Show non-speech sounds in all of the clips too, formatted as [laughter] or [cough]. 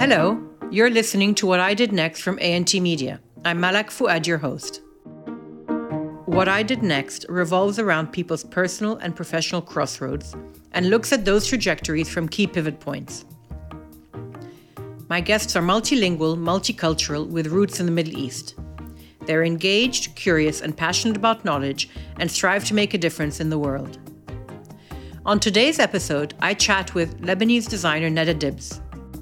Hello, you're listening to What I Did Next from ANT Media. I'm Malak Fuad, your host. What I Did Next revolves around people's personal and professional crossroads and looks at those trajectories from key pivot points. My guests are multilingual, multicultural, with roots in the Middle East. They're engaged, curious, and passionate about knowledge and strive to make a difference in the world. On today's episode, I chat with Lebanese designer Nada Debs.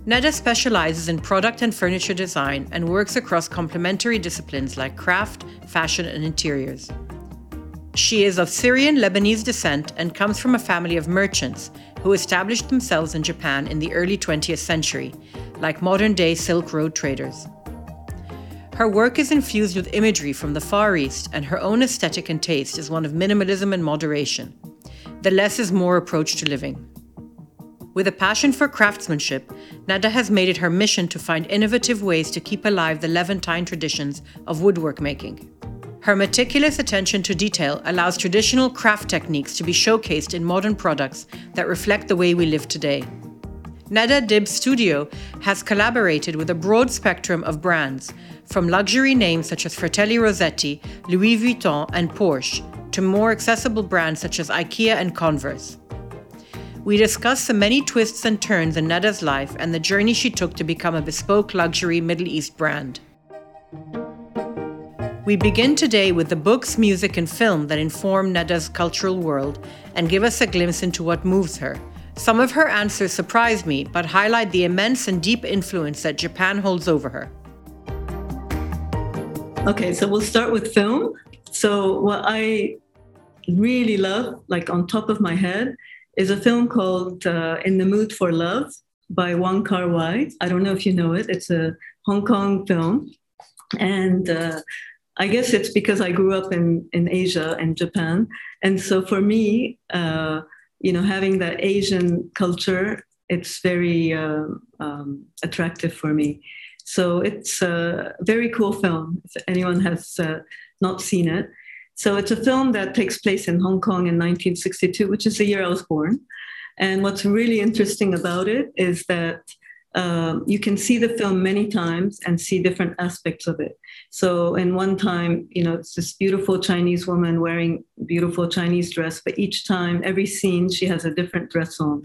Nada specializes in product and furniture design and works across complementary disciplines like craft, fashion, and interiors. She is of Syrian Lebanese descent and comes from a family of merchants who established themselves in Japan in the early 20th century, like modern day Silk Road traders. Her work is infused with imagery from the Far East, and her own aesthetic and taste is one of minimalism and moderation. The less is more approach to living. With a passion for craftsmanship, Nada has made it her mission to find innovative ways to keep alive the Levantine traditions of woodwork making. Her meticulous attention to detail allows traditional craft techniques to be showcased in modern products that reflect the way we live today. Nada Debs Studio has collaborated with a broad spectrum of brands, from luxury names such as Fratelli Rossetti, Louis Vuitton, and Porsche, to more accessible brands such as IKEA and Converse. We discuss the many twists and turns in Nada's life and the journey she took to become a bespoke luxury Middle East brand. We begin today with the books, music, and film that inform Nada's cultural world and give us a glimpse into what moves her. Some of her answers surprise me, but highlight the immense and deep influence that Japan holds over her. Okay, so we'll start with film. So, what I really love, like on top of my head, is a film called uh, In the Mood for Love by Wong Kar Wai. I don't know if you know it. It's a Hong Kong film. And uh, I guess it's because I grew up in, in Asia and Japan. And so for me, uh, you know, having that Asian culture, it's very uh, um, attractive for me. So it's a very cool film. If anyone has uh, not seen it, so it's a film that takes place in Hong Kong in 1962, which is the year I was born. And what's really interesting about it is that um, you can see the film many times and see different aspects of it. So in one time, you know, it's this beautiful Chinese woman wearing beautiful Chinese dress, but each time, every scene, she has a different dress on.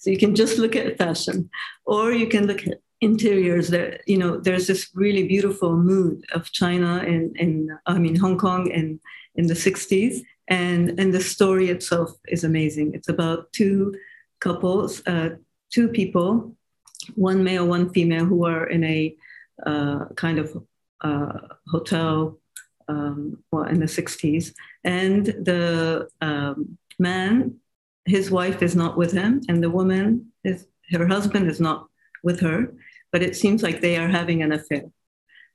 So you can just look at fashion, or you can look at interiors that you know there's this really beautiful mood of china and, i mean hong kong and in the 60s. And, and the story itself is amazing. It's about two couples, uh, two people, one male, one female, who are in a uh, kind of uh, hotel um, well, in the 60s. And the um, man, his wife is not with him, and the woman, his, her husband is not with her, but it seems like they are having an affair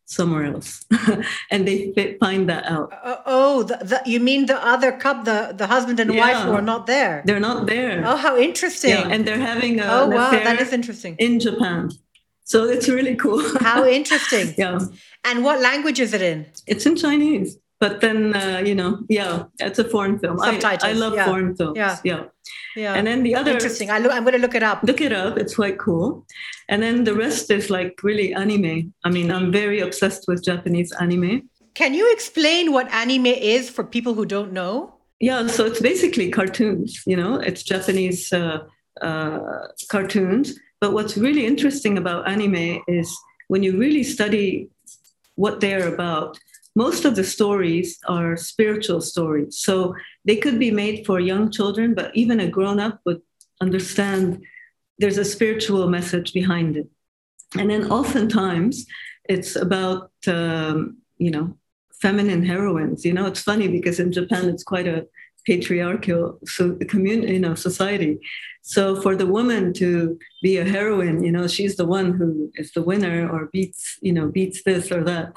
somewhere else. [laughs] And they find that out. Uh, oh the, the, you mean the other couple the, the husband and yeah. wife who are not there? They're not there. Oh how interesting. Yeah, and they're having a, oh wow that is interesting. in japan. So it's really cool. How [laughs] interesting. Yeah. And what language is it in? It's in chinese but then uh, you know yeah it's a foreign film Subtitles. I, I love yeah. foreign films yeah yeah yeah. And then the other interesting. I look, I'm going to look it up. Look it up. It's quite cool. And then the rest is like really anime. I mean, I'm very obsessed with Japanese anime. Can you explain what anime is for people who don't know? Yeah, so it's basically cartoons. You know, it's Japanese uh, uh, cartoons. But what's really interesting about anime is when you really study what they're about, most of the stories are spiritual stories. So they could be made for young children, but even a grown up would understand there's a spiritual message behind it. And then oftentimes it's about, um, you know, feminine heroines. You know, it's funny because in Japan it's quite a patriarchal so community, you know, society. So for the woman to be a heroine, you know, she's the one who is the winner or beats, you know, beats this or that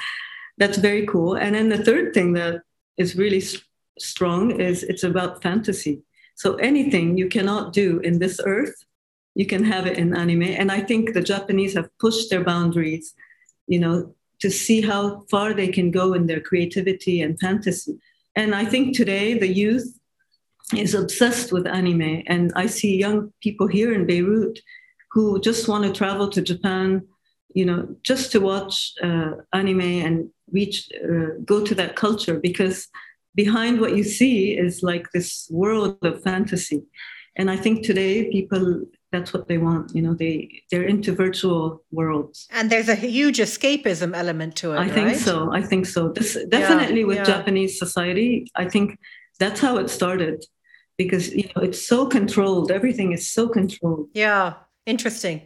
that's very cool. And then the third thing that is really strong is it's about fantasy. So anything you cannot do in this earth, you can have it in anime. And I think the Japanese have pushed their boundaries, you know, to see how far they can go in their creativity and fantasy. And I think today the youth is obsessed with anime. And I see young people here in Beirut who just want to travel to Japan you know, just to watch uh, anime and reach, uh, go to that culture because behind what you see is like this world of fantasy. And I think today people that's what they want you know they they're into virtual worlds and there's a huge escapism element to it i think right? so i think so this definitely Yeah, with yeah. japanese society i think that's how it started because you know it's so controlled everything is so controlled yeah interesting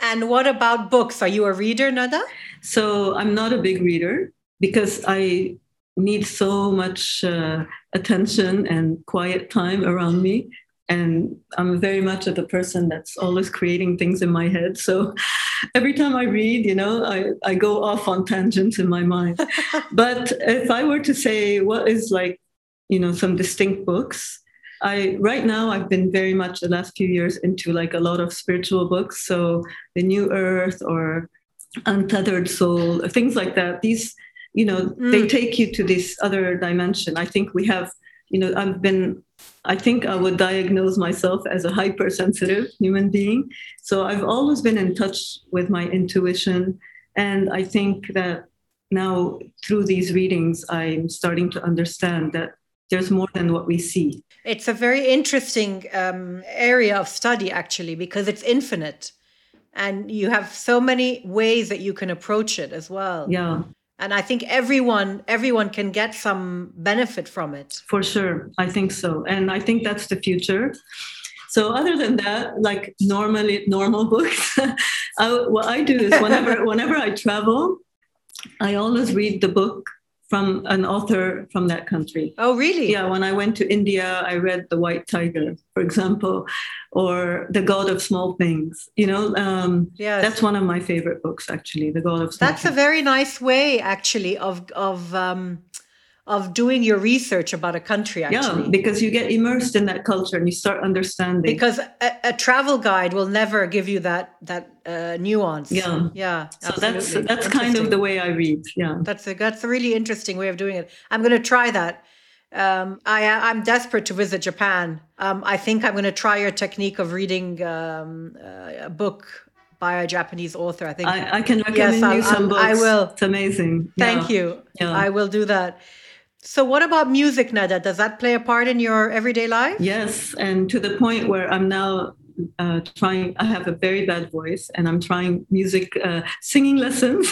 and what about books? Are you a reader nada? So i'm not a big reader because i need so much uh, attention and quiet time around me. And i'm very much of the person that's always creating things in my head. So [laughs] every time i read you know i, I go off on tangents in my mind. [laughs] But if i were to say what is like you know some distinct books i right now i've been very much the last few years into like a lot of spiritual books. So the new earth or untethered soul things like that. These you know they Mm. take you to this other dimension. I think we have you know i've been i think i would diagnose myself as a hypersensitive human being. So i've always been in touch with my intuition. And i think that now through these readings i'm starting to understand that there's more than what we see It's a very interesting um, area of study, actually, because it's infinite. And you have so many ways that you can approach it as well. yeah And I think everyone everyone can get some benefit from it. For sure, I think so, and I think that's the future. So, other than that, like normally normal books, [laughs] I, what I do is whenever whenever I travel, I always read the book from an author from that country. Oh, really? Yeah, when I went to India, I read The White Tiger, for example, or The God of Small Things. You know, um, Yes. that's one of my favorite books, actually, The God of Small Things. That's a very nice way, actually, of of um, of doing your research about a country. Actually, yeah, because you get immersed in that culture and you start understanding. because a, a travel guide will never give you that that uh, nuance. Yeah. yeah. so that's absolutely. that's kind of the way I read. Yeah. That's a that's a really interesting way of doing it. I'm going to try that. Um, I I'm desperate to visit Japan. Um, I think I'm going to try your technique of reading um, uh, a book by a Japanese author. I think. I, I can recommend I'll- you some books. I will. It's amazing. Thank Yeah. you. Yeah. I will do that. So, what about music, Nada? Does that play a part in your everyday life? Yes, and to the point where I'm now uh, trying. I have a very bad voice, and I'm trying music uh, singing lessons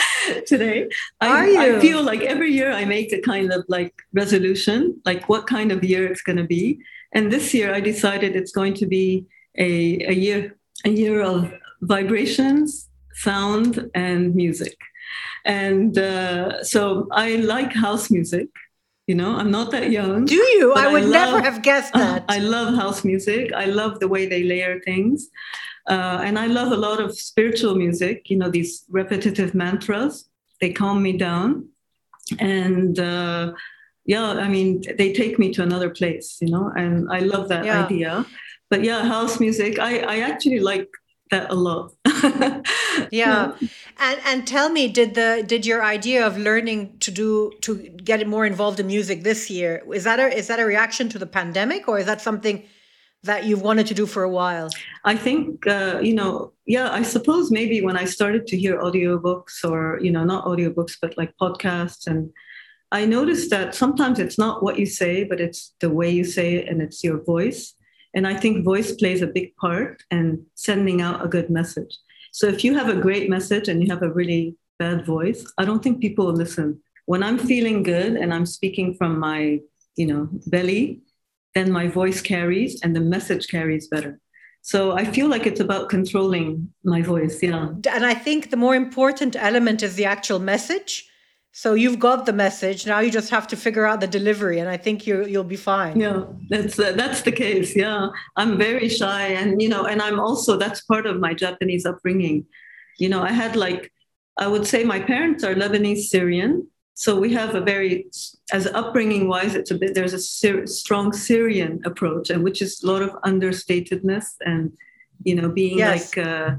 [laughs] today. I, Are you? I feel like every year I make a kind of like resolution, like what kind of year it's going to be. And this year I decided it's going to be a, a year a year of vibrations, sound, and music. And uh, so I like house music. You know, I'm not that young. Do you? I I would never have guessed [laughs] that. I love house music. I love the way they layer things. Uh, and I love a lot of spiritual music, you know, these repetitive mantras. They calm me down. And uh, yeah, I mean, they take me to another place, you know, and I love that Yeah. idea. But yeah, house music, I, I actually like that a lot. [laughs] yeah. And and tell me, did the did your idea of learning to do to get more involved in music this year is that a is that a reaction to the pandemic or is that something that you've wanted to do for a while? I think, uh, you know, yeah, I suppose maybe when I started to hear audiobooks or, you know, not audiobooks, but like podcasts, and I noticed that sometimes it's not what you say, but it's the way you say it and it's your voice. And I think voice plays a big part in sending out a good message. So if you have a great message and you have a really bad voice, I don't think people will listen. When I'm feeling good and I'm speaking from my, you know, belly, then my voice carries and the message carries better. So I feel like it's about controlling my voice. Yeah. And I think the more important element is the actual message. So you've got the message. Now you just have to figure out the delivery, and I think you you'll be fine. Yeah, that's uh, that's the case. Yeah, I'm very shy, and you know, and I'm also that's part of my Japanese upbringing. You know, I had like I would say my parents are Lebanese Syrian, so we have a very as upbringing wise, it's a bit there's a strong Syrian approach, and which is a lot of understatedness and you know being Yes. like uh,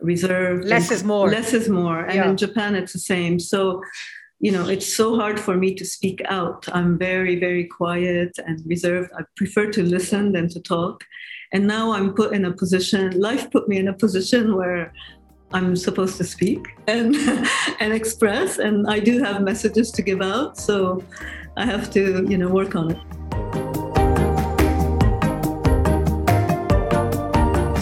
reserved. Less is more. Less is more, and Yeah. in Japan it's the same. So you know, it's so hard for me to speak out. I'm very, very quiet and reserved. I prefer to listen than to talk. And now I'm put in a position, life put me in a position where I'm supposed to speak and [laughs] and express, and I do have messages to give out. So I have to, you know, work on it.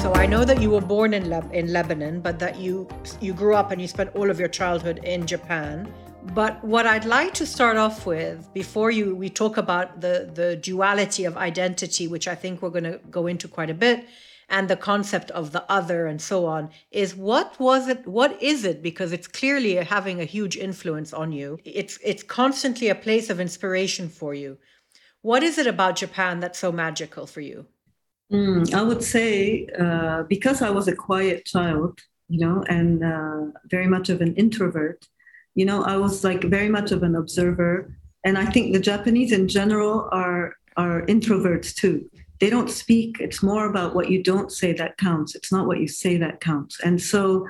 So I know that you were born in Le- in Lebanon, but that you you grew up and you spent all of your childhood in Japan. But what I'd like to start off with, before you we talk about the the duality of identity, which I think we're going to go into quite a bit, and the concept of the other and so on, is what was it? What is it? Because it's clearly having a huge influence on you. It's it's constantly a place of inspiration for you. What is it about Japan that's so magical for you? Mm, I would say uh, because I was a quiet child, you know, and uh, very much of an introvert you know i was like very much of an observer and i think the japanese in general are are introverts too. They don't speak it's more about what you don't say that counts it's not what you say that counts. And so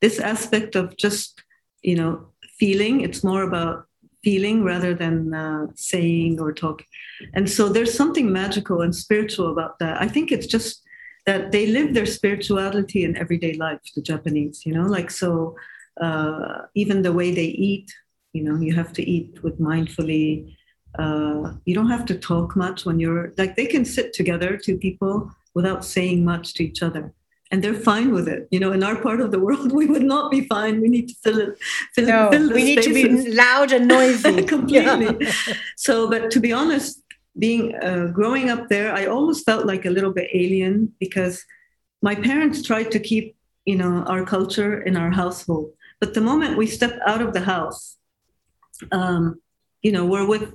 this aspect of just you know feeling it's more about feeling rather than uh, saying or talking. And so there's something magical and spiritual about that. I think it's just that they live their spirituality in everyday life the japanese you know like so uh, even the way they eat you know you have to eat with mindfully. Uh, you don't have to talk much when you're like they can sit together two people without saying much to each other. And they're fine with it. You know in our part of the [laughs] world we would not be fine. We need to fill it fill, no, fill we need spaces. to be loud and noisy. [laughs] Completely. [laughs] So but to be honest being uh, growing up there i always felt like a little bit alien because my parents tried to keep you know our culture in our household but the moment we step out of the house, um, you know, we're with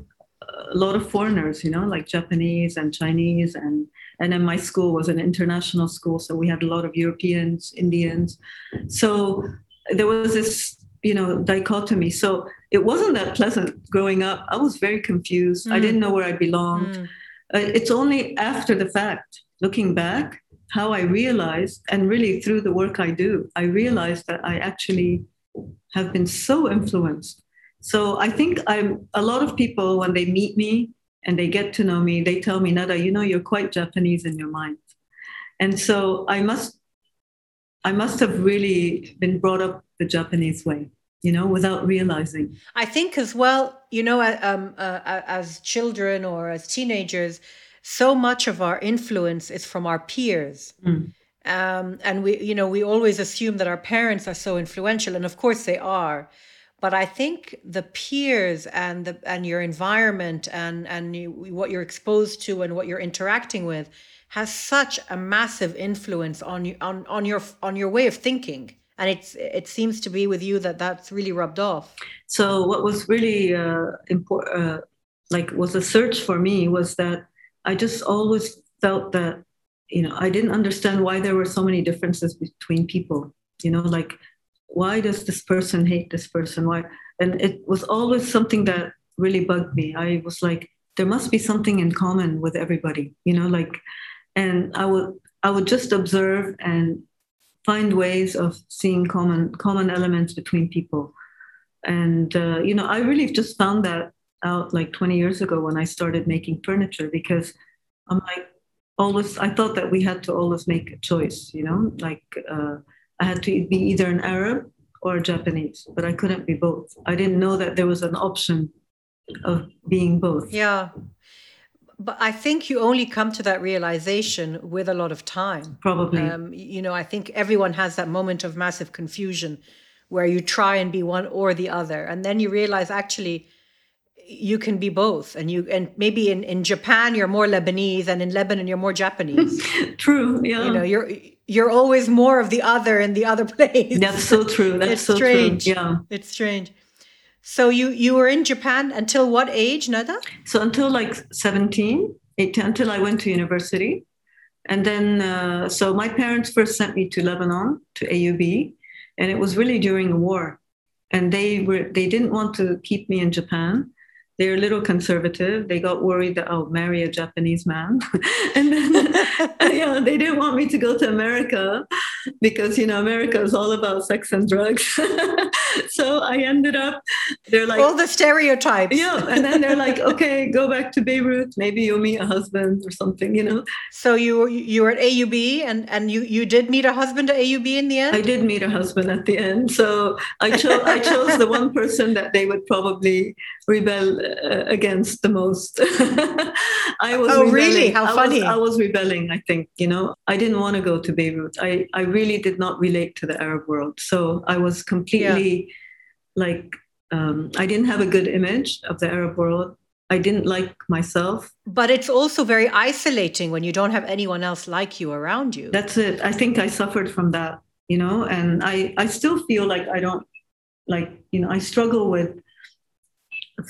a lot of foreigners, you know, like Japanese and Chinese, and and then my school was an international school, so we had a lot of Europeans, Indians. So there was this, you know, dichotomy. So it wasn't that pleasant growing up. I was very confused. Mm. I didn't know where I belonged. Mm. Uh, it's only after the fact, looking back, how I realized, and really through the work I do, I realized that I actually have been so influenced. So I think I'm a lot of people when they meet me and they get to know me, they tell me, Nada, you know, you're quite Japanese in your mind. And so I must I must have really been brought up the Japanese way, you know, without realizing. I think as well, you know, um, uh, as children or as teenagers, so much of our influence is from our peers. Mm. Um, and we, you know, we always assume that our parents are so influential, and of course they are. But I think the peers and the and your environment and and you, what you're exposed to and what you're interacting with has such a massive influence on you on on your on your way of thinking and it's it seems to be with you that that's really rubbed off so what was really uh, important uh, like was a search for me was that i just always felt that you know i didn't understand why there were so many differences between people you know like why does this person hate this person? Why and it was always something that really bugged me. I was like there must be something in common with everybody you know like and i would i would just observe and find ways of seeing common common elements between people. And uh, you know i really just found that out like 20 years ago when i started making furniture because i'm like always i thought that we had to always make a choice you know? Like uh, i had to be either an arab or a japanese but i couldn't be both. I didn't know that there was an option of being both. Yeah. But i think you only come to that realization with a lot of time. Probably. Um, you know i think everyone has that moment of massive confusion where you try and be one or the other and then you realize actually you can be both and you and maybe in in japan you're more lebanese and in lebanon you're more japanese. [laughs] True yeah. You know you're you're always more of the other in the other [laughs] place. That's so true that's it's so strange. true yeah. It's strange. So you you were in japan until what age nada? So until like 17 18, until i went to university. And then uh, so my parents first sent me to lebanon to aub and it was really during the war. And they were they didn't want to keep me in japan they're a little conservative. They got worried that I'll marry a Japanese man. [laughs] and then, [laughs] [laughs] yeah, they didn't want me to go to America because, you know, America is all about sex and drugs. [laughs] so I ended up, they're like, all the stereotypes. Yeah. And then they're like, okay, go back to Beirut. Maybe you'll meet a husband or something, you know? So you were, you were at AUB and, and you, you did meet a husband at AUB in the end? I did meet a husband at the end. So I, chose I chose the one person that they would probably rebel uh, against the most. [laughs] I was. Oh, rebelling. really? How I funny! Was, I was rebelling. I think you know. I didn't want to go to Beirut. I I really did not relate to the Arab world. So I was completely yeah. Like um, I didn't have a good image of the Arab world. I didn't like myself. But it's also very isolating when you don't have anyone else like you around you. That's it. I think I suffered from that, you know, and I, I still feel like I don't, like, you know, I struggle with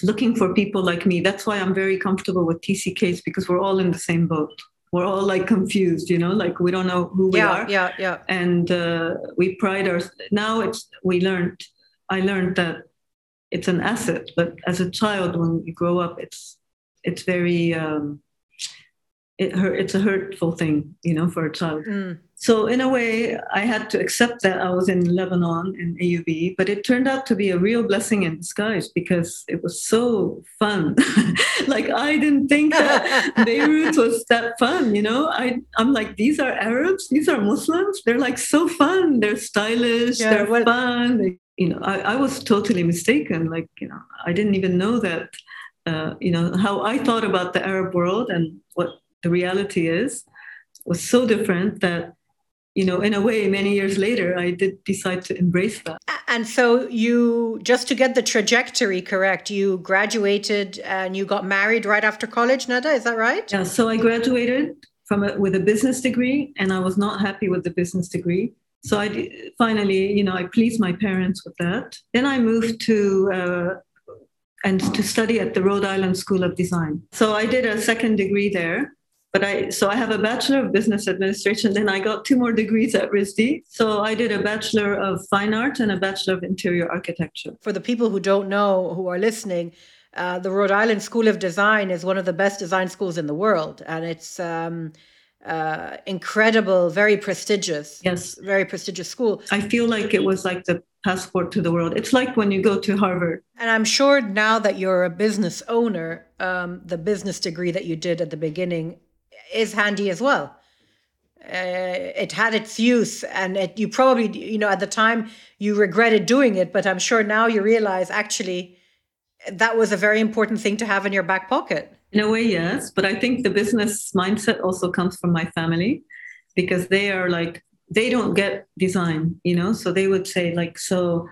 looking for people like me. That's why I'm very comfortable with TCKs because we're all in the same boat. We're all like confused, you know, like we don't know who we yeah, are. Yeah, yeah. yeah. And uh, we pride our. Now it's we learned. I learned that it's an asset, but as a child, when you grow up, it's it's very um, it hurt, it's a hurtful thing, you know, for a child. Mm. So in a way, I had to accept that I was in Lebanon in AUB, but it turned out to be a real blessing in disguise because it was so fun. [laughs] like I didn't think that [laughs] Beirut was that fun, you know. I I'm like these are Arabs, these are Muslims. They're like so fun. They're stylish. Yeah, they're well, fun. They, you know, I, I was totally mistaken. Like you know, I didn't even know that. Uh, you know how I thought about the Arab world and what the reality is was so different that you know, in a way, many years later, I did decide to embrace that. And so, you just to get the trajectory correct, you graduated and you got married right after college, Nada. Is that right? Yeah. So I graduated from a, with a business degree, and I was not happy with the business degree. So I finally, you know, I pleased my parents with that. Then I moved to. Uh, and to study at the Rhode Island School of Design. So I did a second degree there but I so I have a bachelor of business administration. Then I got two more degrees at RISD. So I did a bachelor of fine art and a bachelor of interior architecture. For the people who don't know, who are listening, uh, the Rhode Island School of Design is one of the best design schools in the world, and it's um, uh, incredible, very prestigious. Yes, very prestigious school. I feel like it was like the passport to the world. It's like when you go to Harvard. And I'm sure now that you're a business owner, um, the business degree that you did at the beginning is handy as well. Uh, it had its use, and it, you probably, you know, at the time you regretted doing it, but I'm sure now you realize actually that was a very important thing to have in your back pocket. In a way, yes. But I think the business mindset also comes from my family because they are like, they don't get design, you know? So they would say, like, so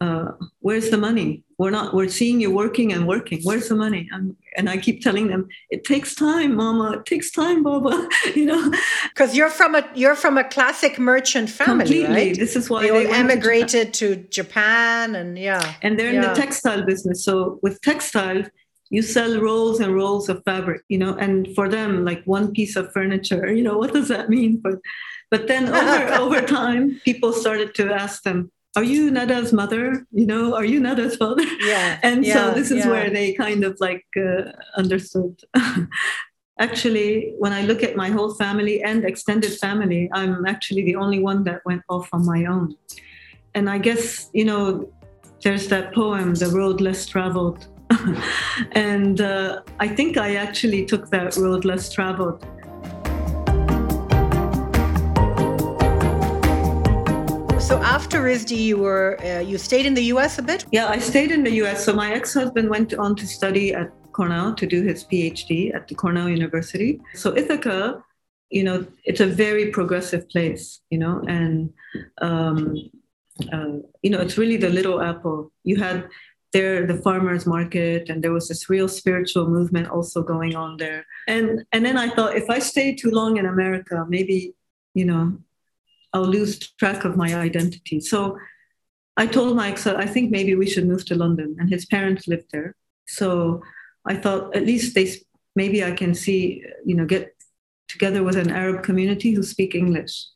uh, where's the money? We're not, we're seeing you working and working. Where's the money? And, and I keep telling them, it takes time, mama. It takes time, Baba, [laughs] you know? Because you're from a, you're from a classic merchant family, Completely. right? This is why they, they emigrated to Japan. to Japan. and yeah. And they're yeah. in the textile business. So with textiles, you sell rolls and rolls of fabric, you know, and for them, like one piece of furniture, [laughs] you know, what does that mean? For, but then over, [laughs] over time, people started to ask them, are you Nada's mother? You know, are you Nada's father? Yeah. [laughs] and yeah, so this is yeah. where they kind of like uh, understood. actually, when I look at my whole family and extended family, I'm actually the only one that went off on my own. And I guess, you know, there's that poem, The Road Less Traveled. [laughs] and uh, I think I actually took that road less traveled So after RISD, you were uh, you stayed in the U.S. a bit. Yeah, I stayed in the U.S. So my ex-husband went on to study at Cornell to do his PhD at the Cornell University. So Ithaca, you know, it's a very progressive place, you know, and um, uh, you know, it's really the little apple. You had there the farmers market and there was this real spiritual movement also going on there and and then i thought if i stay too long in america maybe you know I'll lose track of my identity. So I told Mike, so I think maybe we should move to London. And his parents lived there. So I thought at least they maybe I can see, you know, get together with an Arab community who speak English.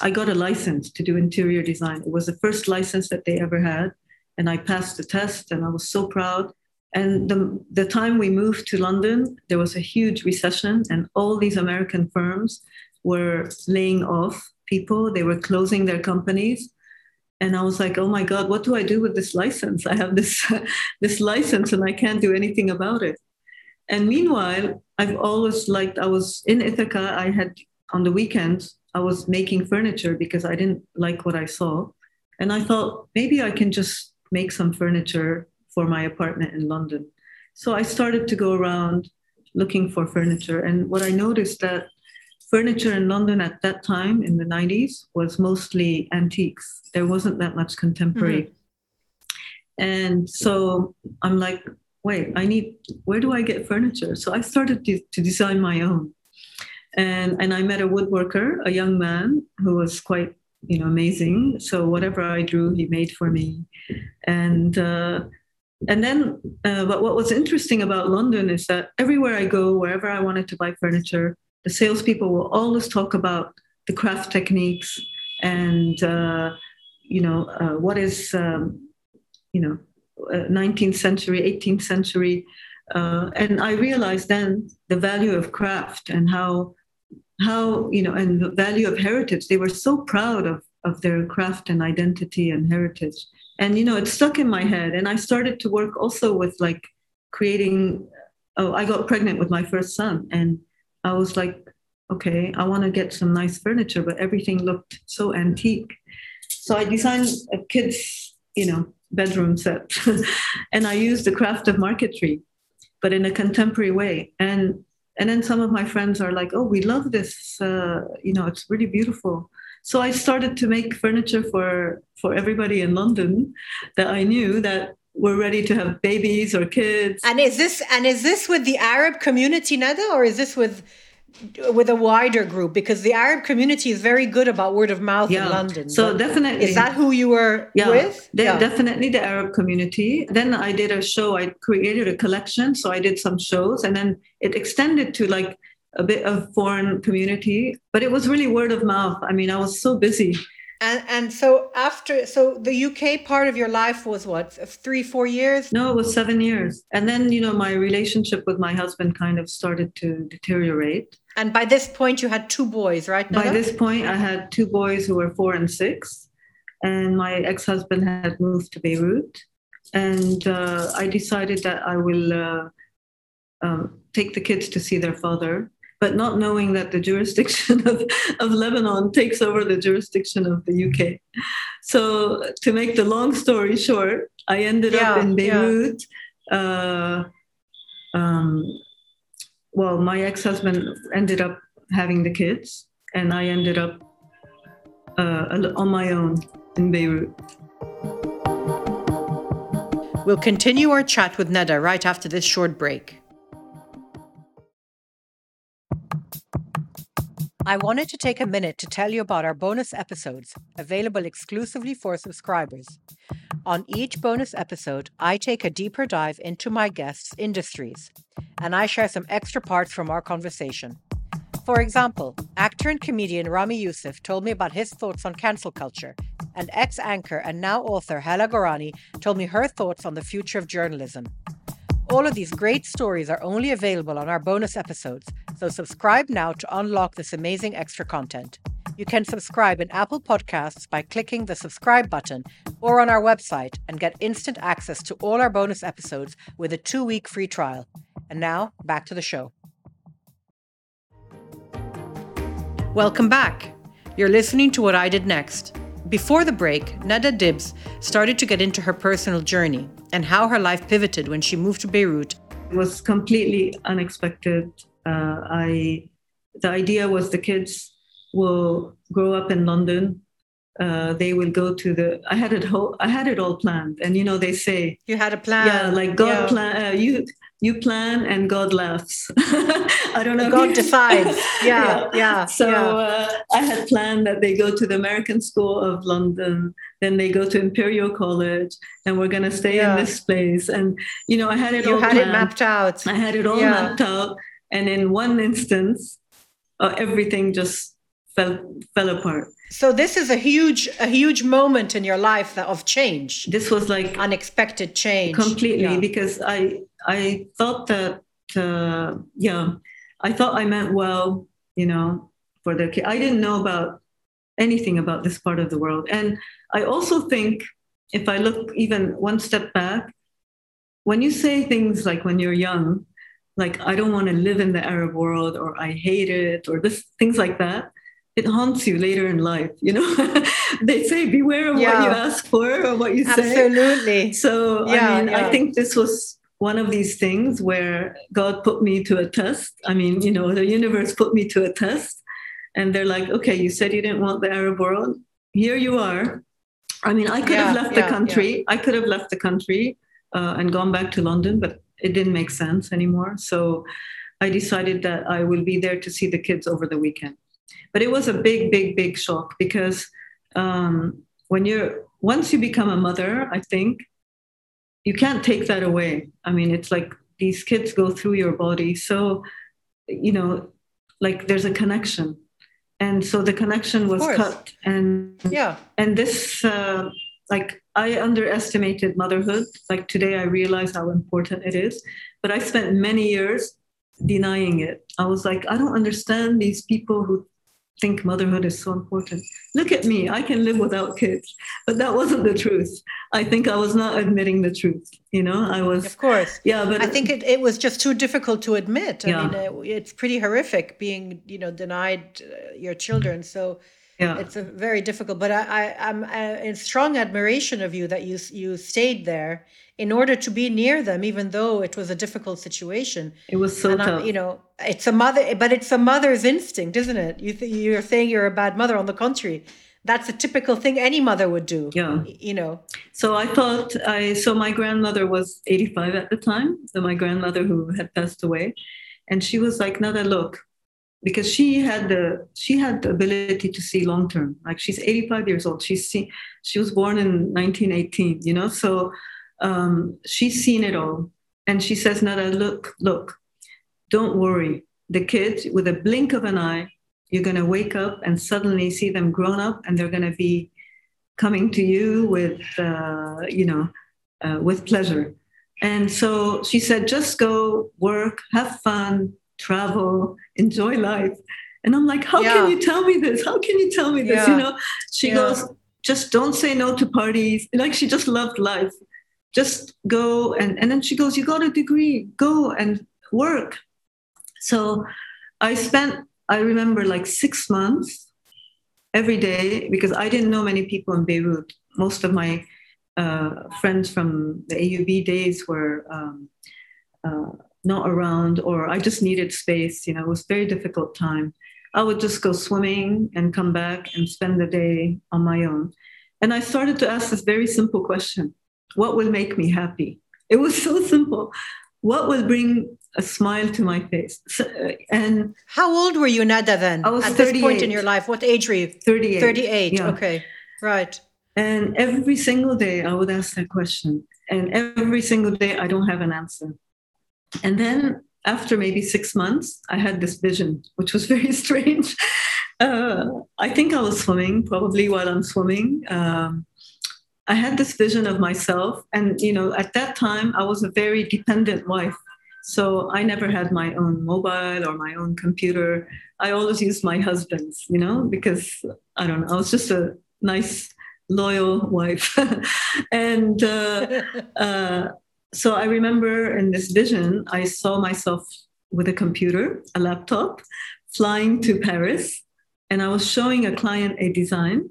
I got a license to do interior design. It was the first license that they ever had. And I passed the test and I was so proud. And the, the time we moved to London, there was a huge recession and all these American firms were laying off people. They were closing their companies. and I was like, oh my God, what do I do with this license? I have this, [laughs] this license and I can't do anything about it. And meanwhile, I've always liked, I was in Ithaca, I had on the weekends, I was making furniture because I didn't like what I saw. And I thought maybe I can just make some furniture for my apartment in London. So I started to go around looking for furniture. And what I noticed that furniture in London at that time in the 90s was mostly antiques. There wasn't that much contemporary. Mm-hmm. And so I'm like, wait, I need, where do I get furniture? So I started to, to design my own. And, and I met a woodworker, a young man who was quite, you know, amazing. So whatever I drew, he made for me. And, uh, and then, uh, but what was interesting about London is that everywhere I go, wherever I wanted to buy furniture, the salespeople will always talk about the craft techniques and uh, you know uh, what is um, you know 19th uh, century 18th century uh, and i realized then the value of craft and how how you know and the value of heritage. They were so proud of of their craft and identity and heritage. And you know it stuck in my head. And i started to work also with like creating oh i got pregnant with my first son. And I was like, okay, I want to get some nice furniture, but everything looked so antique. So I designed a kid's, you know, bedroom set, [laughs] and I used the craft of marquetry, but in a contemporary way. And and then some of my friends are like, oh, we love this. Uh, you know, it's really beautiful. So I started to make furniture for for everybody in London that I knew that we're ready to have babies or kids. And is this and is this with the Arab community, Nada, or is this with with a wider group? Because the Arab community is very good about word of mouth yeah. in London. So definitely, is that who you were yeah, with? Yeah, definitely the Arab community. Then I did a show. I created a collection, so I did some shows, and then it extended to like a bit of foreign community. But it was really word of mouth. I mean, I was so busy and and so after so the UK part of your life was what three four years? No, it was seven years. And then you know my relationship with my husband kind of started to deteriorate. And by this point, you had two boys, right? By this point, I had two boys who were four and six, and my ex-husband had moved to Beirut, and uh, I decided that I will uh, um, take the kids to see their father but not knowing that the jurisdiction [laughs] of, of Lebanon takes over the jurisdiction of the UK. So, to make the long story short, I ended yeah, up in Beirut. Yeah. Uh, um, well, my ex husband ended up having the kids, and I ended up uh, on my own in Beirut. We'll continue our chat with Nada right after this short break. I wanted to take a minute to tell you about our bonus episodes, available exclusively for subscribers. On each bonus episode, I take a deeper dive into my guests' industries, and I share some extra parts from our conversation. For example, actor and comedian Ramy Youssef told me about his thoughts on cancel culture, and ex anchor and now author Hala Gorani told me her thoughts on the future of journalism. All of these great stories are only available on our bonus episodes, so subscribe now to unlock this amazing extra content. You can subscribe in Apple Podcasts by clicking the subscribe button or on our website and get instant access to all our bonus episodes with a two week free trial. And now, back to the show. Welcome back. You're listening to What I Did Next. Before the break, Nada Debs started to get into her personal journey and how her life pivoted when she moved to Beirut. It was completely unexpected. Uh, I, the idea was the kids will grow up in London. Uh, they will go to the. I had it. Ho- I had it all planned, and you know they say you had a plan. Yeah, like God yeah. plan. Uh, you you plan and God laughs. [laughs] I don't know. God decides. [laughs] Yeah, yeah. yeah so yeah. Uh, I had planned that they go to the American School of London, then they go to Imperial College, and we're gonna stay yeah. in this place. And you know, I had it you all. had planned. it mapped out. I had it all mapped out, and in one instance, uh, everything just fell fell apart. So this is a huge a huge moment in your life of change. This was like unexpected change. Completely because I I thought that uh, yeah, I thought I meant well, you know, for the kid. I didn't know about anything about this part of the world. And I also think if I look even one step back, when you say things like when you're young, like I don't want to live in the Arab world or I hate it or this things like that, it haunts you later in life. You know, [laughs] they say beware of yeah. what you ask for or what you say. Absolutely. So yeah, I mean, yeah. I think this was one of these things where God put me to a test. I mean, you know, the universe put me to a test, and they're like, okay, you said you didn't want the Arab world. Here you are. I mean, I could yeah, have left the country. I could have left the country uh, and gone back to London, but it didn't make sense anymore. So I decided that I will be there to see the kids over the weekend. But it was a big, big, big shock because um, when you're once you become a mother, I think you can't take that away. I mean, it's like these kids go through your body, so you know, like there's a connection, and so the connection was cut, and yeah, and this uh, like I underestimated motherhood. Like today, I realize how important it is. But I spent many years denying it. I was like, I don't understand these people who think motherhood is so important. Look at me, I can live without kids. But that wasn't the truth. I think I was not admitting the truth. You know, I was. Of course. Yeah, but I think it, it was just too difficult to admit. I yeah. mean, it, it's pretty horrific being, you know, denied uh, your children. So yeah. it's a very difficult but i, I i'm uh, in strong admiration of you that you you stayed there in order to be near them even though it was a difficult situation. It was so and tough. you know it's a mother but it's a mother's instinct isn't it? You th- you're saying you're a bad mother on the contrary. That's a typical thing any mother would do yeah. you know? So i thought i so my grandmother was 85 at the time so my grandmother who had passed away and she was like nada look because she had the she had the ability to see long term. Like she's 85 years old. She's seen she was born in 1918 you know? So um, she's seen it all. And she says nada look look don't worry. The kids with a blink of an eye you're going to wake up and suddenly see them grown up and they're going to be coming to you with uh, you know uh, with pleasure. And so she said just go work have fun travel, enjoy life. And I'm like, how yeah. can you tell me this? How can you tell me this? Yeah. You know, she yeah. goes, just don't say no to parties. Like she just loved life. Just go and and then she goes, you got a degree, go and work. So I spent, I remember like six months every day because I didn't know many people in Beirut. Most of my uh, friends from the AUB days were um, uh, not around or I just needed space. You know, it was a very difficult time. I would just go swimming and come back and spend the day on my own. And I started to ask this very simple question What will make me happy? It was [laughs] so simple. What will bring a smile to my face? So, uh, and how old were you, Nada, then? I was at 38. this point in your life. What age were you? 38. 38. Yeah. Okay. Right. And every single day I would ask that question. And every single day I don't have an answer. And then after maybe six months, I had this vision, which was [laughs] very strange. Uh, I think I was swimming, probably while I'm swimming. Um, I had this vision of myself. And, you know, at that time, I was a very dependent wife. So I never had my own mobile or my own computer. I always used my husband's, you know, because I don't know, I was just a nice, loyal wife. [laughs] and uh, [laughs] uh, so I remember in this vision, I saw myself with a computer, a laptop, flying to Paris, and I was showing a client a design.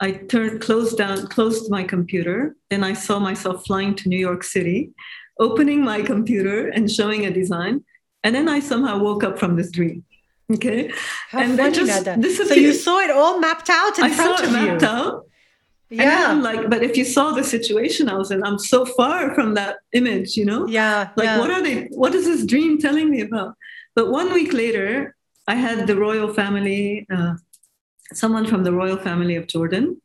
I turned closed down, closed my computer. Then I saw myself flying to New York City, opening my computer and showing a design. And then I somehow woke up from this dream. Okay. How and funny, then just So you saw it all mapped out in I front saw it mapped you. out. Yeah. And like, but if you saw the situation I was in, I'm so far from that image, you know? Yeah. Like, yeah. what are they, what is this dream telling me about? But one week later, I had the royal family, uh, someone from the royal family of Jordan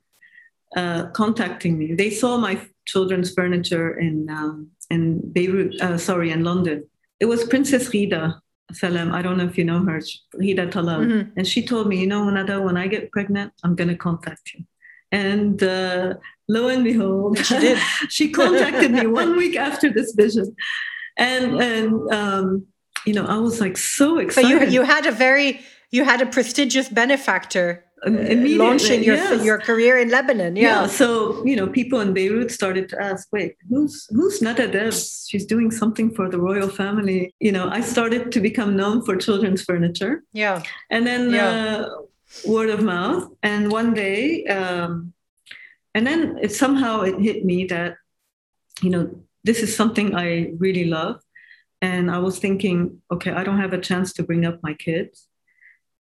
uh, contacting me. They saw my children's furniture in, um, in Beirut, uh, sorry, in London. It was Princess Ghida Salam. I don't know if you know her, Ghida Talal. Mm-hmm. And she told me, you know, Nada, when I get pregnant, I'm going to contact you. And uh, lo and behold, she did. [laughs] she contacted me one [laughs] week after this vision, and and um, you know I was like so excited. So you you had a very you had a prestigious benefactor launching your yes. your career in Lebanon. Yeah. Yeah. So you know, people in Beirut started to ask, "Wait, who's who's Nada Debs? She's doing something for the royal family." You know, I started to become known for children's furniture, Yeah. and then Yeah. uh, word of mouth. And one day, um, and then it somehow it hit me that you know this is something I really love, and I was thinking, okay, I don't have a chance to bring up my kids,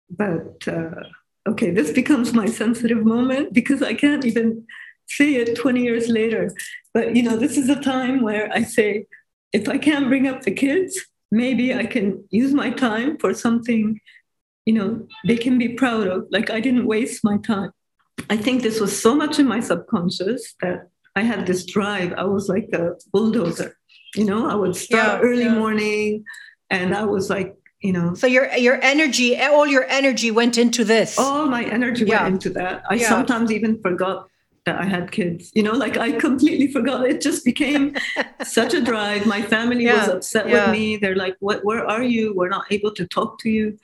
but. Uh, okay, this becomes my sensitive moment because I can't even say it 20 years later. But you know, this is a time where I say, if I can't bring up the kids, maybe I can use my time for something, you know, they can be proud of. Like I didn't waste my time. I think this was so much in my subconscious that I had this drive. I was like a bulldozer. You know, I would start Yeah, early yeah. morning and I was like, you know, So your your energy, all your energy went into this. all my energy Yeah. went into that. I Yeah. sometimes even forgot that I had kids. You know, like I completely forgot. It just became [laughs] such a drive. My family was upset Yeah. with me. They're like, "What? Where are you? We're not able to talk to you."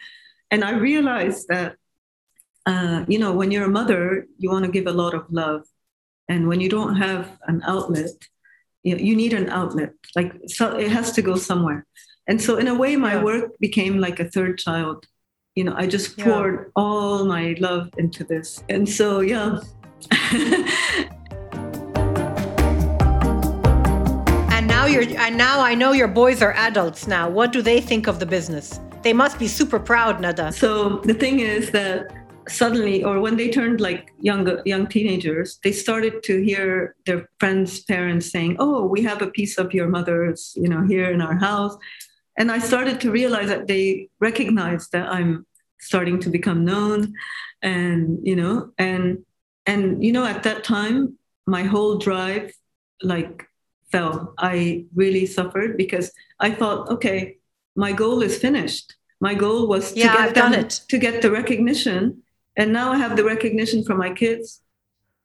And I realized that, uh, you know, when you're a mother, you want to give a lot of love, and when you don't have an outlet, you, you need an outlet. Like so, it has to go somewhere. And so, in a way, my Yeah. work became like a third child. You know, I just Yeah. poured all my love into this. And so, yeah. [laughs] And now you're and now I know your boys are adults now. What do they think of the business? They must be super proud, Nada. so the thing is that suddenly, or when they turned like young young teenagers, they started to hear their friends' parents saying, "Oh, we have a piece of your mother's, you know, here in our house." And I started to realize that they recognize that I'm starting to become known, and you know, and and you know, at that time, my whole drive, like fell. I really suffered because I thought, okay, my goal is finished. My goal was to Yeah, get I've done it. to get the recognition, and now I have the recognition from my kids.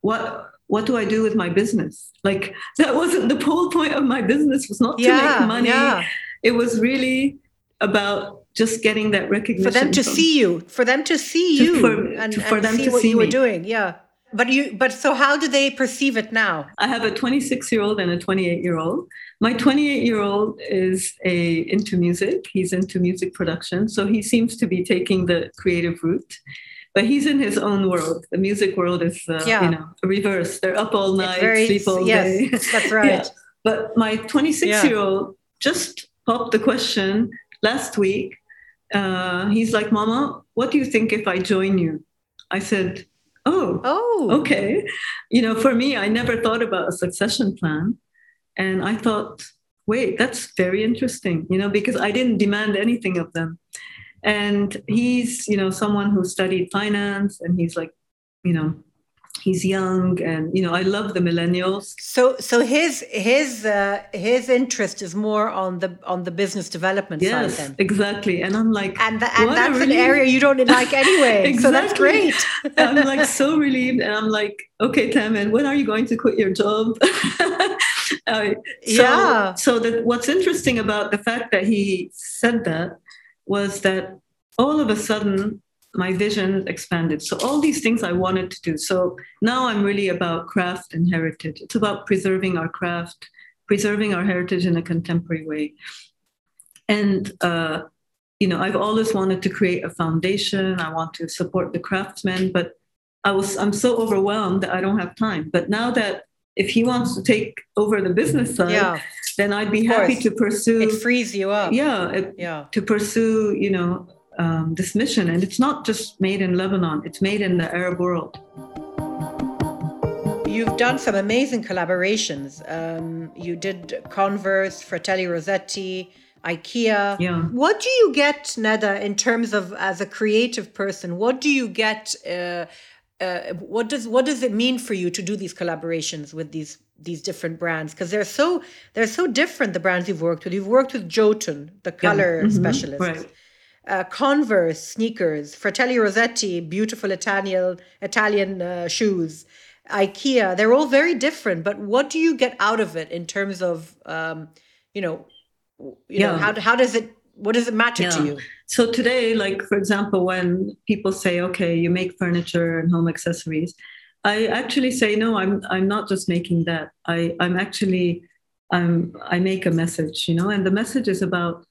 What what do I do with my business? Like [laughs] that wasn't the whole point of my business. Was not to make money. yeah. It was really about just getting that recognition For them to from- see you, for them to see To- you, for- and, for and them see to what see you were doing. Yeah. But you, but so how do they perceive it now? I have a 26 year old and a 28 year old. My 28 year old is a into music. He's into music production, so he seems to be taking the creative route. But he's in his own world. The music world is, uh, Yeah. you know, reverse. They're up all night, very sleep all yes, day. that's [laughs] right. Yeah. But my 26 year old just popped the question last week. Uh, he's like, Mama, what do you think if I join you? I said, Oh, Oh, okay. You know, for me, I never thought about a succession plan. And I thought, wait, that's very interesting, you know, because I didn't demand anything of them. And he's, you know, someone who studied finance and he's like, you know, he's young and, you know, I love the millennials. So, so his his uh, his interest is more on the on the business development Yes, side, then, exactly. And I'm like, and tha- and that's an area you don't like [laughs] anyway. So that's Exactly. great. [laughs] I'm like so relieved, and I'm like, okay, Taman, when are you going to quit your job? [laughs] Uh, so, Yeah. So that what's interesting about the fact that he said that was that all of a sudden my vision expanded. So all these things I wanted to do. So now I'm really about craft and heritage. It's about preserving our craft, preserving our heritage in a contemporary way. And uh, you know, I've always wanted to create a foundation. I want to support the craftsmen, but I was I'm so overwhelmed that I don't have time. But now that if he wants to take over the business side, Yeah, then I'd be happy to pursue. it frees you up. yeah, it- yeah. to pursue, you know, um, this mission. And it's not just made in Lebanon; it's made in the Arab world. You've done some amazing collaborations. Um, you did Converse, Fratelli Rossetti, IKEA. Yeah. What do you get, Nada, in terms of as a creative person? What do you get? Uh, uh, what does what does it mean for you to do these collaborations with these these different brands? Because they're so they're so different. The brands you've worked with. You've worked with Jotun, the color Mhm, specialist right. Uh, Converse sneakers, Fratelli Rossetti, beautiful Italian Italian uh, shoes, IKEA. They're all very different. But what do you get out of it in terms of, um, you know, you know, how how does it what does it matter Yeah. to you? So today, like for example, when people say, "Okay, you make furniture and home accessories," I actually say, "No, I'm I'm not just making that. I I'm actually I'm I make a message, you know, and the message is about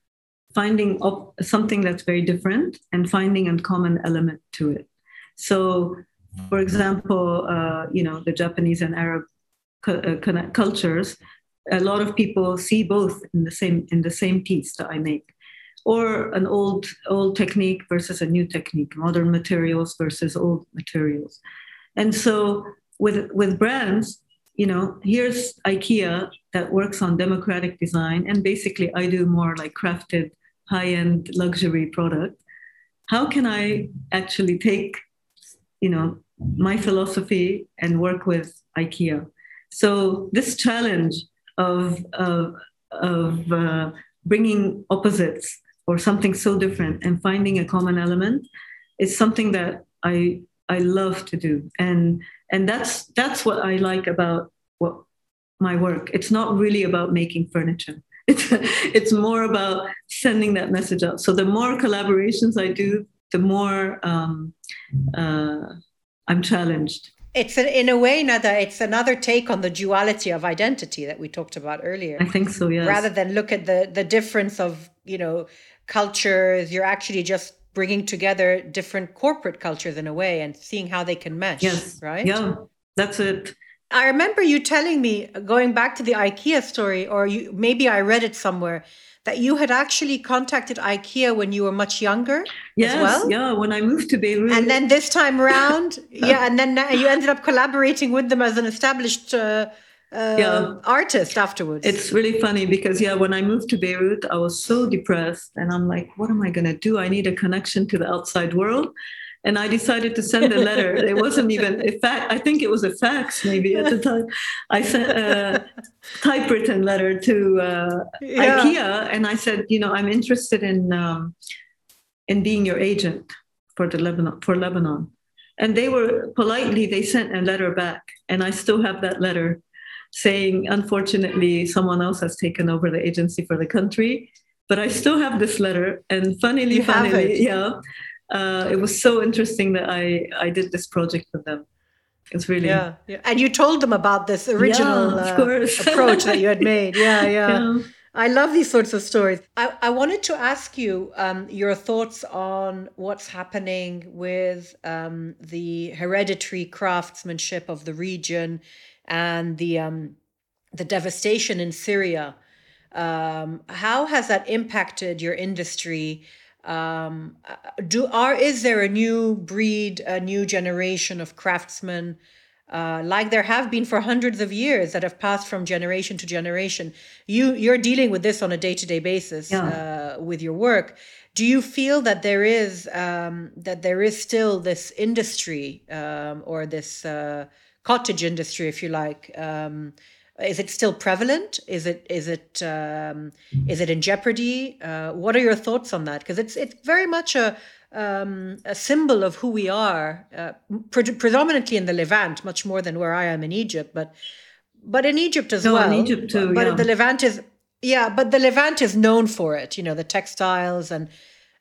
finding op- something that's very different and finding a common element to it. So, for example, uh, you know, the Japanese and Arab cu- uh, cultures, a lot of people see both in the same in the same piece that I make or an old old technique versus a new technique modern materials versus old materials and so with with brands you know here's ikea that works on democratic design and basically i do more like crafted high end luxury product how can i actually take you know my philosophy and work with ikea? So this challenge of of, of uh, bringing opposites or something so different and finding a common element is something that I I love to do. And and that's that's what I like about what my work. It's not really about making furniture it's [laughs] it's more about sending that message out so the more collaborations I do the more um, uh, I'm challenged It's a, in a way, Nada, it's another take on the duality of identity that we talked about earlier. I think so yes Rather than look at the the difference of you know cultures, you're actually just bringing together different corporate cultures in a way and seeing how they can mesh. yes right. yeah that's it I remember you telling me, going back to the IKEA story, or you maybe I read it somewhere, that you had actually contacted IKEA when you were much younger yes as well. yeah when I moved to Beirut And then this time around, [laughs] yeah, and then you ended up collaborating with them as an established uh, uh, Yeah. artist afterwards. It's really funny because yeah, when I moved to Beirut, I was so depressed, and I'm like, what am I gonna do? I need a connection to the outside world, and I decided to send a letter. it wasn't even a fax. I think it was a fax maybe at the time. I sent a typewritten letter to uh, Yeah. IKEA, and I said, you know, I'm interested in um, in being your agent for the Lebanon for Lebanon. And they were politely they sent a letter back, and I still have that letter saying, unfortunately, someone else has taken over the agency for the country. But I still have this letter, and funnily, You funnily, yeah, uh, it was so interesting that I I did this project with them. It's really yeah, yeah. And you told them about this original Yeah, uh, [laughs] approach that you had made. Yeah, [laughs] yeah. yeah. I love these sorts of stories. I, I wanted to ask you um, your thoughts on what's happening with um, the hereditary craftsmanship of the region and the um, the devastation in Syria. Um, how has that impacted your industry? Um, uh, do are is there a new breed, a new generation of craftsmen? uh, like there have been for hundreds of years that have passed from generation to generation. You you're dealing with this on a day to day basis uh, with your work. Do you feel that there is um, that there is still this industry um, or this uh, cottage industry, if you like? Is it still prevalent? Is it is it um, is it in jeopardy? Uh, what are your thoughts on that? Because it's it's very much a um, a symbol of who we are, uh, pre- predominantly in the Levant, much more than where I am in Egypt, but but in Egypt as No, in well. Egypt too, But yeah. the Levant is yeah, but the Levant is known for it. You know, the textiles and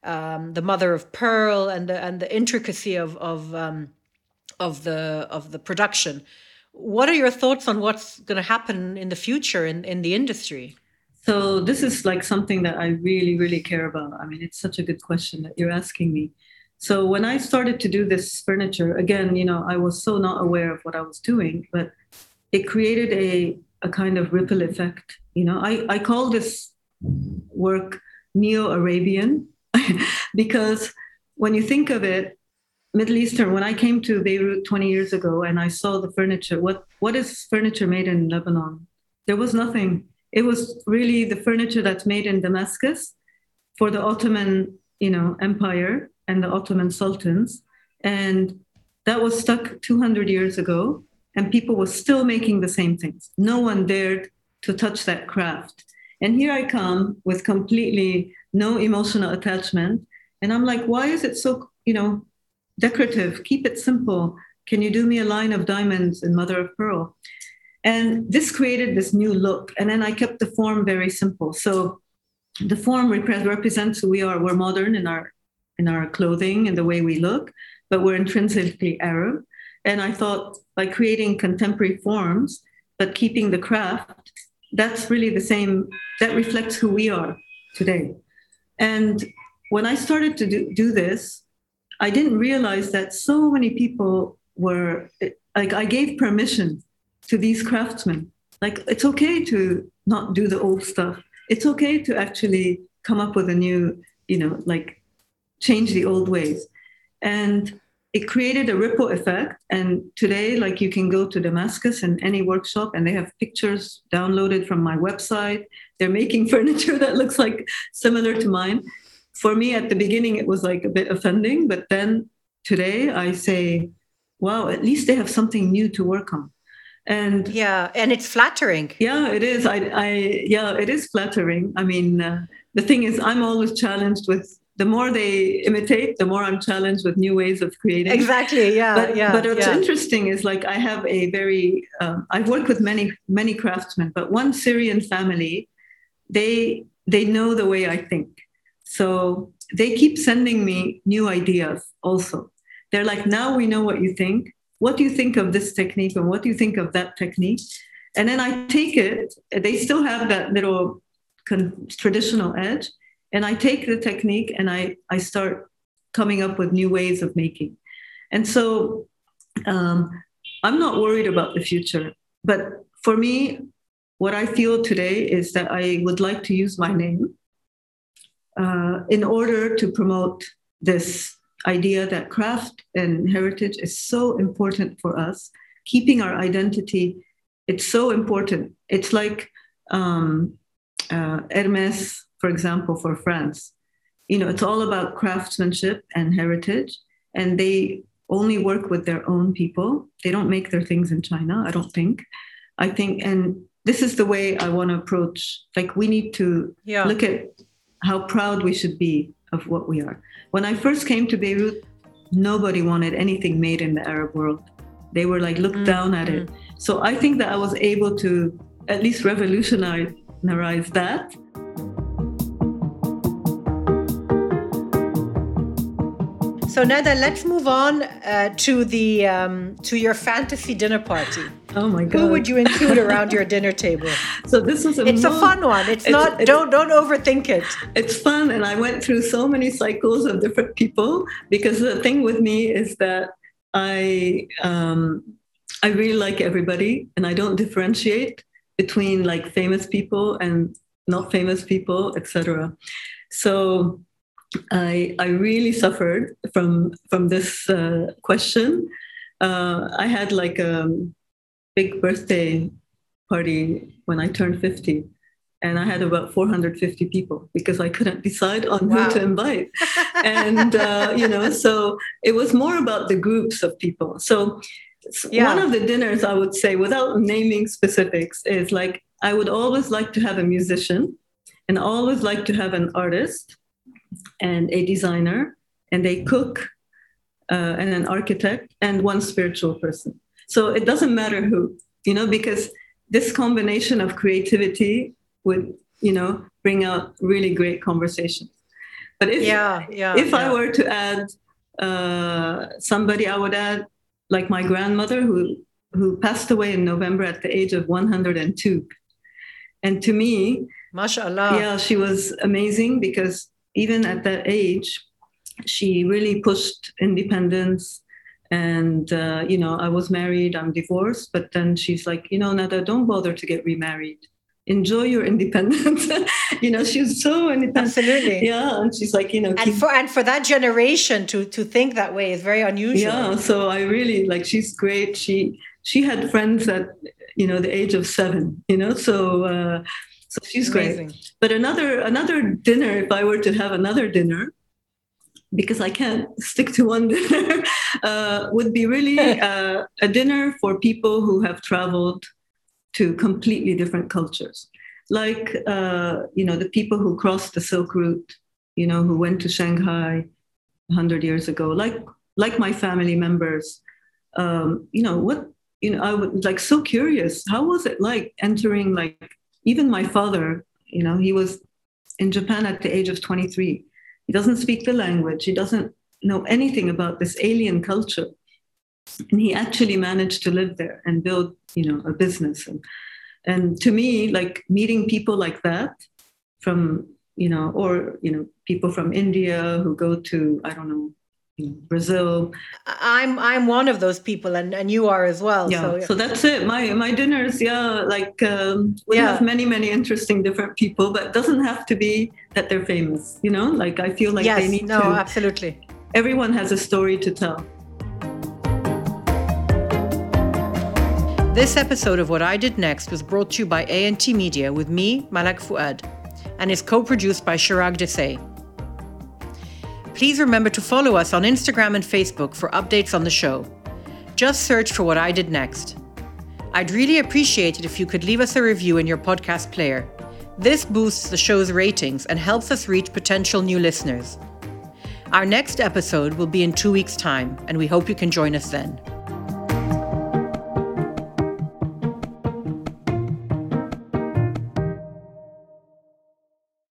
um, the mother of pearl and the and the intricacy of of um, of the of the production. What are your thoughts on what's going to happen in the future in, in the industry? So this is like something that I really, really care about. I mean, it's such a good question that you're asking me. So when I started to do this furniture, again, you know, I was so not aware of what I was doing, but it created a, a kind of ripple effect. You know, I, I call this work Neo-Arabian [laughs] because when you think of it, Middle Eastern, when I came to Beirut 20 years ago and I saw the furniture, what, what is furniture made in Lebanon? There was nothing. It was really the furniture that's made in Damascus for the Ottoman, you know, Empire and the Ottoman sultans. And that was stuck 200 years ago, and people were still making the same things. No one dared to touch that craft. And here I come with completely no emotional attachment. And I'm like, why is it so, you know, decorative? Keep it simple. Can you do me a line of diamonds in mother of pearl? And this created this new look. And then I kept the form very simple. So the form rep- represents who we are. We're modern in our in our clothing and the way we look, but we're intrinsically Arab. And I thought by creating contemporary forms, but keeping the craft, that's really the same, that reflects who we are today. And when I started to do, do this, I didn't realize that so many people were like, I gave permission to these craftsmen. Like, it's okay to not do the old stuff. It's okay to actually come up with a new, you know, like change the old ways. And it created a ripple effect. And today, like you can go to Damascus and any workshop, and they have pictures downloaded from my website. They're making [laughs] furniture that looks like similar to mine. For me, at the beginning, it was like a bit offending, but then today I say, wow, at least they have something new to work on. And yeah, and it's flattering. Yeah, it is. I, I yeah, it is flattering. I mean, uh, the thing is, I'm always challenged with the more they imitate, the more I'm challenged with new ways of creating. Exactly. Yeah. But, yeah. but what's yeah. interesting is like I have a very um, I've worked with many many craftsmen, but one Syrian family, they they know the way I think, so they keep sending me new ideas. Also, they're like, now we know what you think. What do you think of this technique, and what do you think of that technique? And then I take it. They still have that little con- traditional edge and I take the technique and I, I start coming up with new ways of making. And so um, I'm not worried about the future. But for me, what I feel today is that I would like to use my name uh, in order to promote this idea that craft and heritage is so important for us. Keeping our identity, it's so important. It's like um, uh, Hermes for example, for France. You know, it's all about craftsmanship and heritage, and they only work with their own people. They don't make their things in China, I don't think. I think, and this is the way I want to approach. Like, we need to yeah. look at how proud we should be of what we are. When I first came to Beirut, nobody wanted anything made in the Arab world. They were like, looked mm-hmm. down at it. Mm. So I think that I was able to at least revolutionize that So Nada, let's move on uh, to the um, to your fantasy dinner party. Oh my god! Who would you include [laughs] around your dinner table? So this is a it's a fun one. It's, it's not. It's, don't don't overthink it. It's fun, and I went through so many cycles of different people because the thing with me is that I um, I really like everybody, and I don't differentiate between like famous people and not famous people, etc. So I, I really suffered from from this uh, question. Uh, I had like a big birthday party when I turned 50, and I had about 450 people because I couldn't decide on wow. who to invite. [laughs] and uh, you know, so it was more about the groups of people. So yeah. one of the dinners I would say, without naming specifics, is like I would always like to have a musician, and always like to have an artist and a designer and a cook uh, and an architect and one spiritual person. So it doesn't matter who, you know, because this combination of creativity would, you know, bring out really great conversations. But if, yeah, yeah, if yeah. I were to add uh, somebody, I would add like my grandmother who, who passed away in November at the age of 102. And to me, mashallah. Yeah, she was amazing because even at that age, she really pushed independence. And, uh, you know, I was married, I'm divorced, but then she's like, you know, Nada, don't bother to get remarried. Enjoy your [laughs] independence. [laughs] you know, she was so independent. Absolutely. Yeah. And she's like, you know, and for and for that generation to to think that way is very unusual. Yeah. So I really like she's great. She she had friends at you know the age of seven, you know, so uh so she's Amazing. great. But another another dinner, if I were to have another dinner, because I can't stick to one [laughs] dinner, uh, would be really [laughs] uh, a dinner for people who have traveled to completely different cultures, like uh, you know the people who crossed the Silk Route, you know, who went to Shanghai hundred years ago, like like my family members. Um, you know what? You know, I was like so curious. How was it like entering like even my father, you know, he was in Japan at the age of 23. He doesn't speak the language. He doesn't know anything about this alien culture. And he actually managed to live there and build, you know, a business. And, and to me, like meeting people like that from, you know, or, you know, people from India who go to, I don't know, Brazil. I'm I'm one of those people, and, and you are as well. Yeah. So, yeah. so that's it. My my dinners, yeah, like um, we yeah. have many many interesting different people, but it doesn't have to be that they're famous. You know, like I feel like yes, they need no, to. No, absolutely. Everyone has a story to tell. This episode of What I Did Next was brought to you by ANT Media with me, Malak Fuad, and is co-produced by Chirag Desai. Please remember to follow us on Instagram and Facebook for updates on the show. Just search for What I Did Next. I'd really appreciate it if you could leave us a review in your podcast player. This boosts the show's ratings and helps us reach potential new listeners. Our next episode will be in two weeks' time, and we hope you can join us then.